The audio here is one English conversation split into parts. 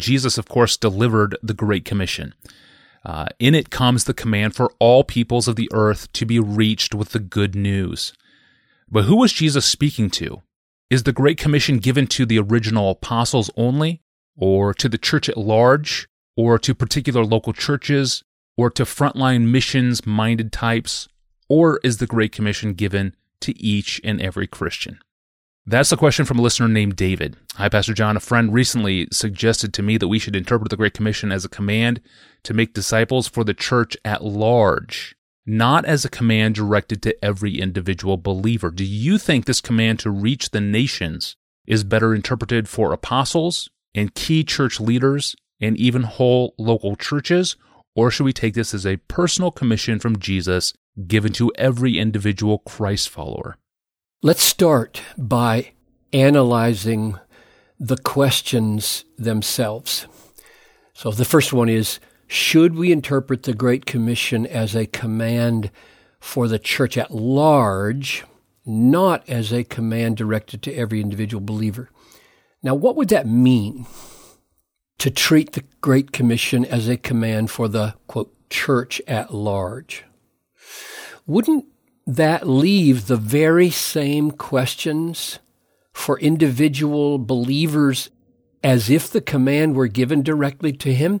Jesus, of course, delivered the Great Commission. Uh, in it comes the command for all peoples of the earth to be reached with the good news. But who was Jesus speaking to? Is the Great Commission given to the original apostles only, or to the church at large, or to particular local churches, or to frontline missions minded types, or is the Great Commission given to each and every Christian? That's a question from a listener named David. Hi, Pastor John. A friend recently suggested to me that we should interpret the Great Commission as a command to make disciples for the church at large, not as a command directed to every individual believer. Do you think this command to reach the nations is better interpreted for apostles and key church leaders and even whole local churches? Or should we take this as a personal commission from Jesus given to every individual Christ follower? Let's start by analyzing the questions themselves. So the first one is Should we interpret the Great Commission as a command for the church at large, not as a command directed to every individual believer? Now, what would that mean? to treat the Great Commission as a command for the, quote, church at large. Wouldn't that leave the very same questions for individual believers as if the command were given directly to him?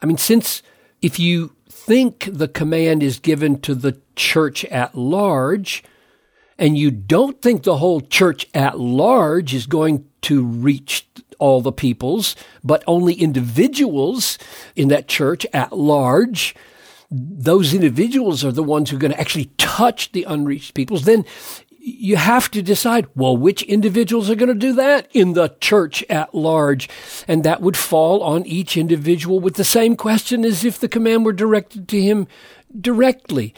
I mean, since if you think the command is given to the church at large, and you don't think the whole church at large is going to reach all the peoples, but only individuals in that church at large. Those individuals are the ones who are going to actually touch the unreached peoples. Then you have to decide, well, which individuals are going to do that in the church at large? And that would fall on each individual with the same question as if the command were directed to him directly.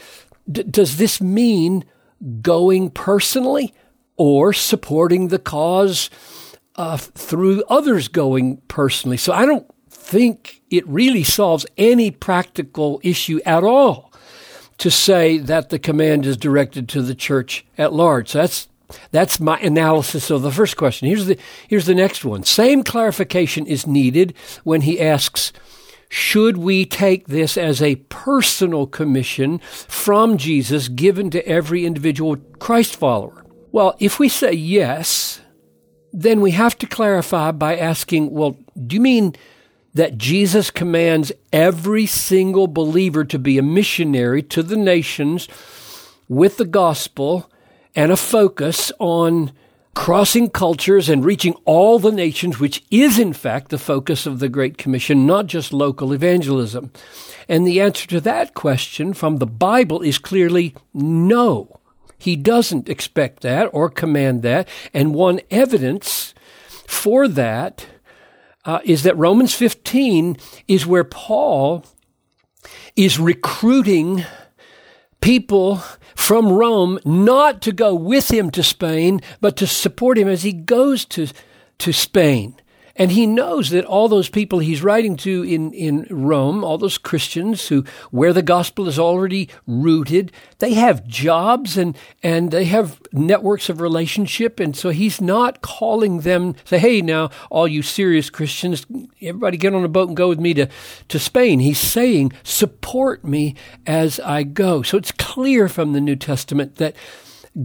D- does this mean going personally or supporting the cause uh, through others going personally. So I don't think it really solves any practical issue at all to say that the command is directed to the church at large. So that's that's my analysis of the first question. Here's the here's the next one. Same clarification is needed when he asks should we take this as a personal commission from Jesus given to every individual Christ follower? Well, if we say yes, then we have to clarify by asking, well, do you mean that Jesus commands every single believer to be a missionary to the nations with the gospel and a focus on crossing cultures and reaching all the nations, which is in fact the focus of the Great Commission, not just local evangelism? And the answer to that question from the Bible is clearly no. He doesn't expect that or command that. And one evidence for that uh, is that Romans 15 is where Paul is recruiting people from Rome not to go with him to Spain, but to support him as he goes to, to Spain. And he knows that all those people he's writing to in, in Rome, all those Christians who, where the gospel is already rooted, they have jobs and, and they have networks of relationship. And so he's not calling them, say, hey, now, all you serious Christians, everybody get on a boat and go with me to, to Spain. He's saying, support me as I go. So it's clear from the New Testament that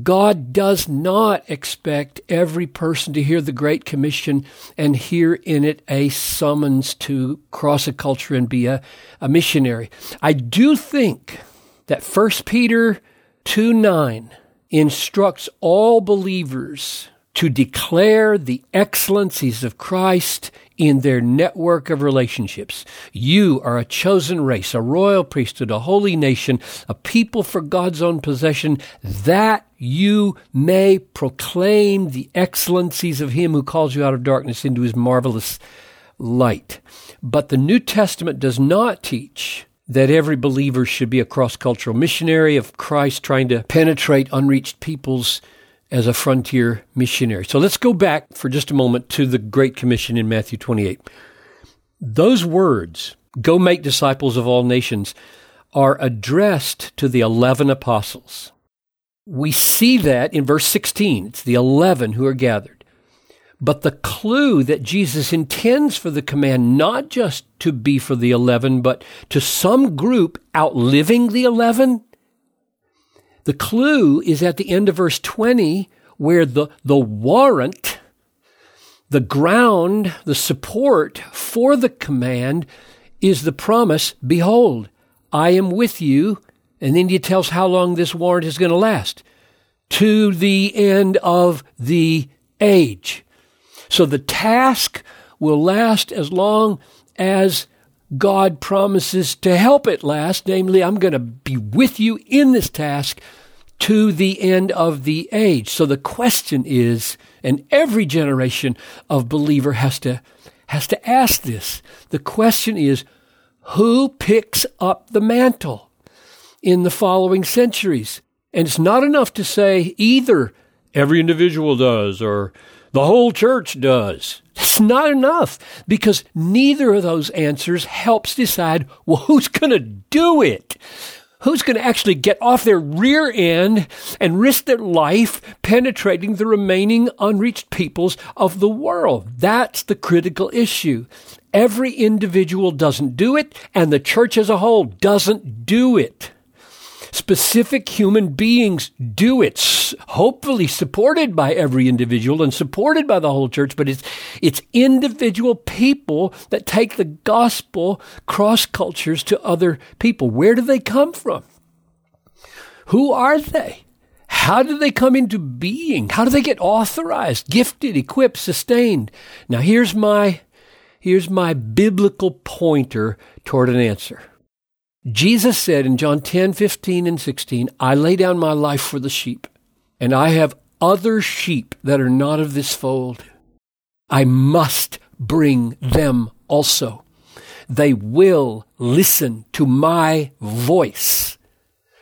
God does not expect every person to hear the Great Commission and hear in it a summons to cross a culture and be a, a missionary. I do think that 1 Peter 2 9 instructs all believers to declare the excellencies of Christ in their network of relationships. You are a chosen race, a royal priesthood, a holy nation, a people for God's own possession, that you may proclaim the excellencies of Him who calls you out of darkness into His marvelous light. But the New Testament does not teach that every believer should be a cross cultural missionary of Christ trying to penetrate unreached peoples as a frontier missionary. So let's go back for just a moment to the Great Commission in Matthew 28. Those words, go make disciples of all nations, are addressed to the 11 apostles. We see that in verse 16. It's the 11 who are gathered. But the clue that Jesus intends for the command not just to be for the 11, but to some group outliving the 11, the clue is at the end of verse 20 where the, the warrant, the ground, the support for the command is the promise, behold, I am with you. And then he tells how long this warrant is going to last to the end of the age. So the task will last as long as God promises to help at last. Namely, I'm going to be with you in this task to the end of the age. So the question is, and every generation of believer has to, has to ask this. The question is, who picks up the mantle in the following centuries? And it's not enough to say either every individual does or the whole church does. That's not enough because neither of those answers helps decide, well, who's going to do it? who's going to actually get off their rear end and risk their life penetrating the remaining unreached peoples of the world? That's the critical issue. Every individual doesn't do it, and the church as a whole doesn't do it. Specific human beings do it, hopefully supported by every individual and supported by the whole church, but it's, it's individual people that take the gospel cross cultures to other people. Where do they come from? Who are they? How do they come into being? How do they get authorized, gifted, equipped, sustained? Now here's my, here's my biblical pointer toward an answer. Jesus said in John 10, 15, and 16, I lay down my life for the sheep, and I have other sheep that are not of this fold. I must bring them also. They will listen to my voice.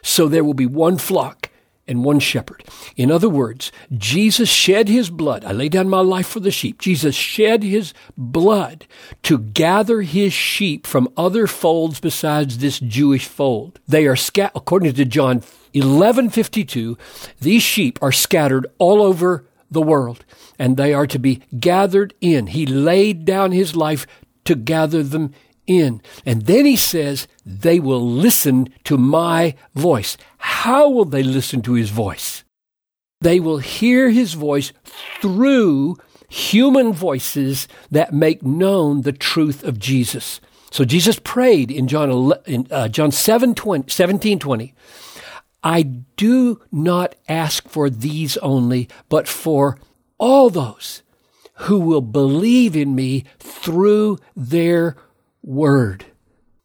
So there will be one flock and one shepherd. In other words, Jesus shed his blood. I lay down my life for the sheep. Jesus shed his blood to gather his sheep from other folds besides this Jewish fold. They are scattered, according to John 11:52, these sheep are scattered all over the world and they are to be gathered in. He laid down his life to gather them in. And then he says, they will listen to my voice. How will they listen to his voice? They will hear his voice through human voices that make known the truth of Jesus. So Jesus prayed in John, in, uh, John 7, 20, 17, 20, I do not ask for these only, but for all those who will believe in me through their word.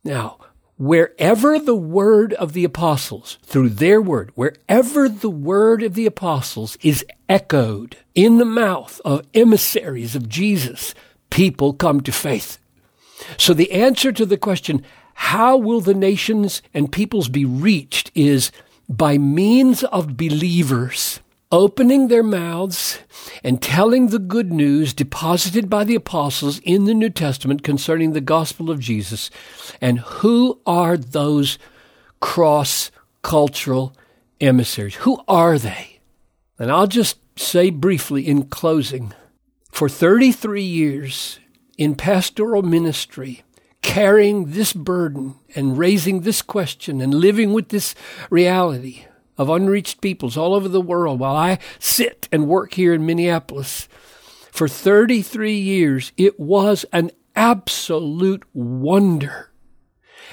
Now, wherever the word of the apostles, through their word, wherever the word of the apostles is echoed in the mouth of emissaries of Jesus, people come to faith. So the answer to the question, how will the nations and peoples be reached is by means of believers opening their mouths and telling the good news deposited by the apostles in the New Testament concerning the gospel of Jesus. And who are those cross cultural emissaries? Who are they? And I'll just say briefly in closing for 33 years in pastoral ministry, carrying this burden and raising this question and living with this reality of unreached peoples all over the world while I sit and work here in Minneapolis. For 33 years, it was an absolute wonder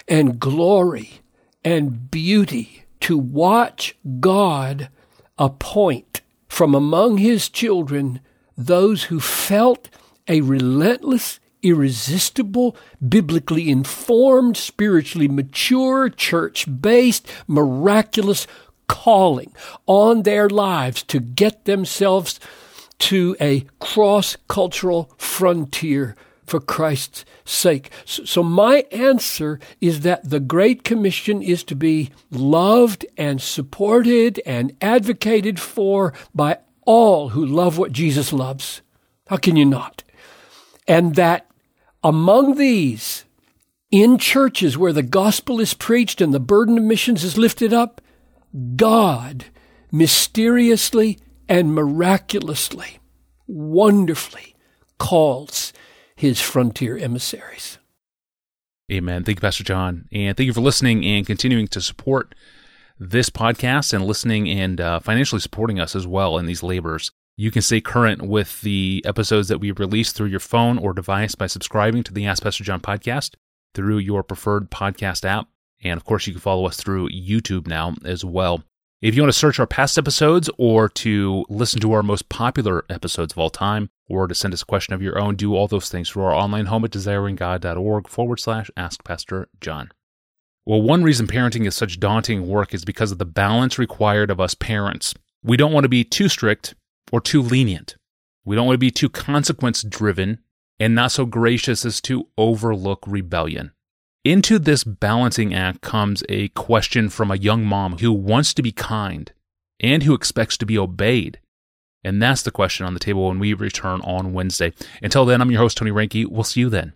and glory and beauty to watch God appoint from among his children those who felt a relentless, irresistible, biblically informed, spiritually mature, church based, miraculous calling on their lives to get themselves to a cross cultural frontier for Christ's sake. So, my answer is that the Great Commission is to be loved and supported and advocated for by all who love what Jesus loves. How can you not? And that among these, in churches where the gospel is preached and the burden of missions is lifted up, God mysteriously and miraculously, wonderfully calls his frontier emissaries. Amen. Thank you, Pastor John. And thank you for listening and continuing to support this podcast and listening and uh, financially supporting us as well in these labors. You can stay current with the episodes that we release through your phone or device by subscribing to the Ask Pastor John podcast through your preferred podcast app. And of course, you can follow us through YouTube now as well. If you want to search our past episodes or to listen to our most popular episodes of all time, or to send us a question of your own, do all those things through our online home at desiringgod.org forward slash ask Pastor John. Well, one reason parenting is such daunting work is because of the balance required of us parents. We don't want to be too strict or too lenient. We don't want to be too consequence driven and not so gracious as to overlook rebellion. Into this balancing act comes a question from a young mom who wants to be kind and who expects to be obeyed. And that's the question on the table when we return on Wednesday. Until then, I'm your host, Tony Reinke. We'll see you then.